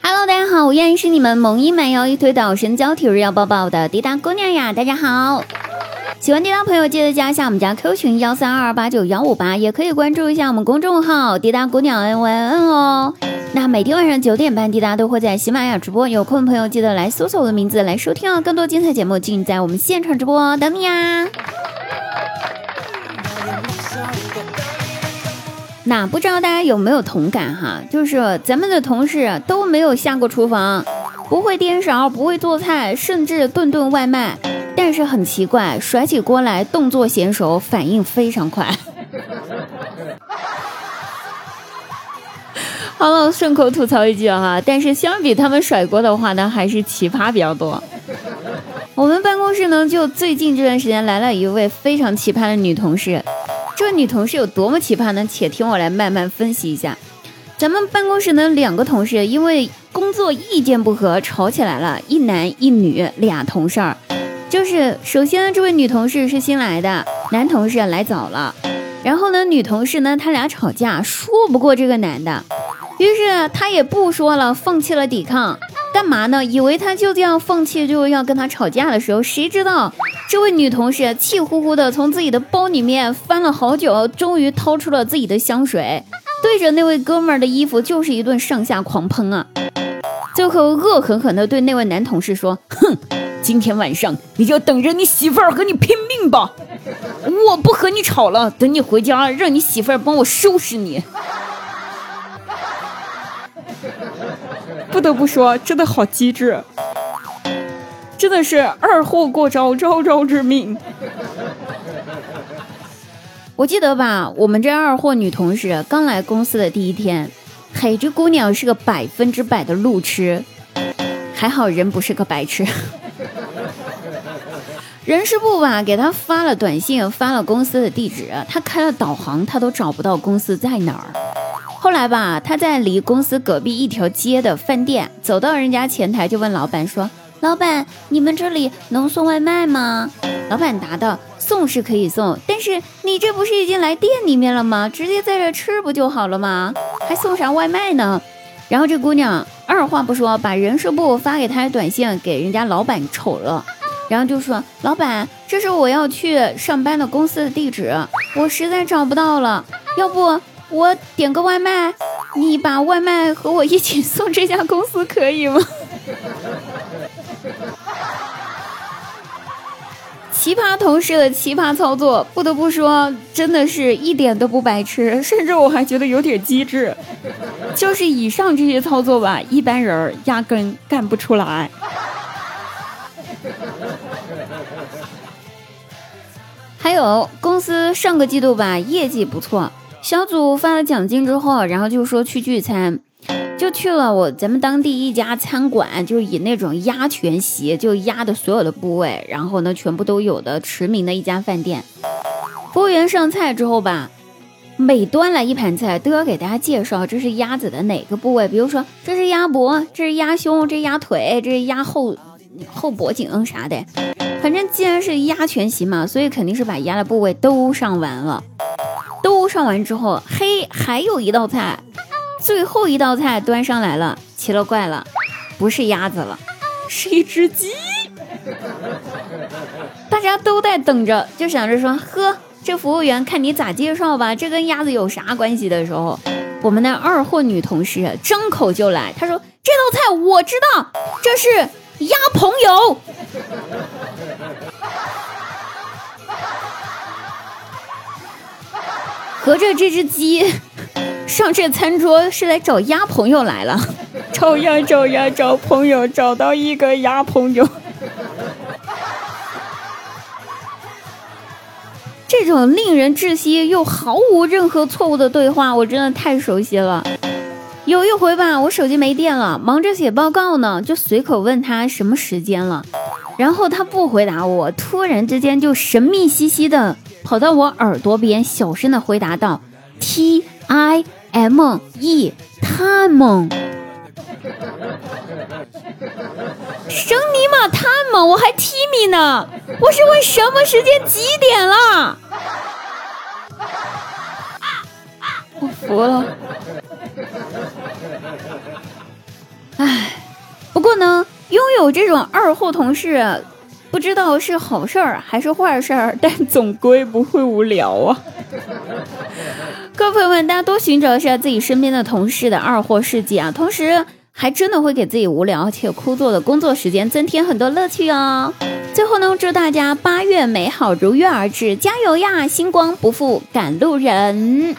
Hello，大家好，我依然是你们萌音满腰一推倒神交体日要抱抱的滴答姑娘呀，大家好。喜欢滴答朋友记得加一下我们家 Q 群幺三二八九幺五八，也可以关注一下我们公众号滴答姑娘 N Y N 哦。那每天晚上九点半，滴答都会在喜马拉雅直播，有空的朋友记得来搜索我的名字来收听哦。更多精彩节目尽在我们现场直播，等你呀。那不知道大家有没有同感哈？就是咱们的同事都没有下过厨房，不会颠勺，不会做菜，甚至顿顿外卖。但是很奇怪，甩起锅来动作娴熟，反应非常快。好了，顺口吐槽一句哈，但是相比他们甩锅的话呢，还是奇葩比较多。我们办公室呢，就最近这段时间来了一位非常奇葩的女同事。这位女同事有多么奇葩呢？且听我来慢慢分析一下。咱们办公室呢，两个同事因为工作意见不合吵起来了，一男一女俩同事儿。就是首先，这位女同事是新来的，男同事来早了。然后呢，女同事呢，他俩吵架，说不过这个男的，于是他也不说了，放弃了抵抗。干嘛呢？以为他就这样放弃就要跟他吵架的时候，谁知道这位女同事气呼呼的从自己的包里面翻了好久，终于掏出了自己的香水，对着那位哥们儿的衣服就是一顿上下狂喷啊！最后恶狠狠的对那位男同事说：“哼。”今天晚上你就等着你媳妇儿和你拼命吧！我不和你吵了，等你回家让你媳妇儿帮我收拾你。得不说，真的好机智，真的是二货过招，招招致命。我记得吧，我们这二货女同事刚来公司的第一天，嘿，这姑娘是个百分之百的路痴，还好人不是个白痴。人事部吧，给他发了短信，发了公司的地址，他开了导航，他都找不到公司在哪儿。后来吧，他在离公司隔壁一条街的饭店，走到人家前台就问老板说：“老板，你们这里能送外卖吗？”老板答道：“送是可以送，但是你这不是已经来店里面了吗？直接在这吃不就好了吗？还送啥外卖呢？”然后这姑娘二话不说，把人事部发给她的短信给人家老板瞅了。然后就说：“老板，这是我要去上班的公司的地址，我实在找不到了，要不我点个外卖，你把外卖和我一起送这家公司可以吗？” 奇葩同事的奇葩操作，不得不说，真的是一点都不白痴，甚至我还觉得有点机智。就是以上这些操作吧，一般人儿压根干不出来。还有公司上个季度吧，业绩不错，小组发了奖金之后，然后就说去聚餐，就去了我咱们当地一家餐馆，就以那种鸭全席，就鸭的所有的部位，然后呢全部都有的驰名的一家饭店。服务员上菜之后吧，每端来一盘菜都要给大家介绍这是鸭子的哪个部位，比如说这是鸭脖，这是鸭胸，这鸭腿，这是鸭后后脖颈啥的。反正既然是鸭全席嘛，所以肯定是把鸭的部位都上完了。上完之后，嘿，还有一道菜，最后一道菜端上来了，奇了怪了，不是鸭子了，是一只鸡。大家都在等着，就想着说，呵，这服务员看你咋介绍吧，这跟鸭子有啥关系的时候，我们那二货女同事张口就来，她说这道菜我知道，这是。鸭朋友，隔着这只鸡 上这餐桌是来找鸭朋友来了，找呀找呀找朋友，找到一个鸭朋友。这种令人窒息又毫无任何错误的对话，我真的太熟悉了。有一回吧，我手机没电了，忙着写报告呢，就随口问他什么时间了，然后他不回答我，突然之间就神秘兮兮的跑到我耳朵边，小声的回答道：“T I M E，time。”生尼玛 time，我还 T me 呢，我是问什么时间几点了？我服了。唉，不过呢，拥有这种二货同事，不知道是好事儿还是坏事儿，但总归不会无聊啊。各位朋友们，大家多寻找一下自己身边的同事的二货事迹啊，同时还真的会给自己无聊且枯燥的工作时间增添很多乐趣哦。最后呢，祝大家八月美好如约而至，加油呀！星光不负赶路人。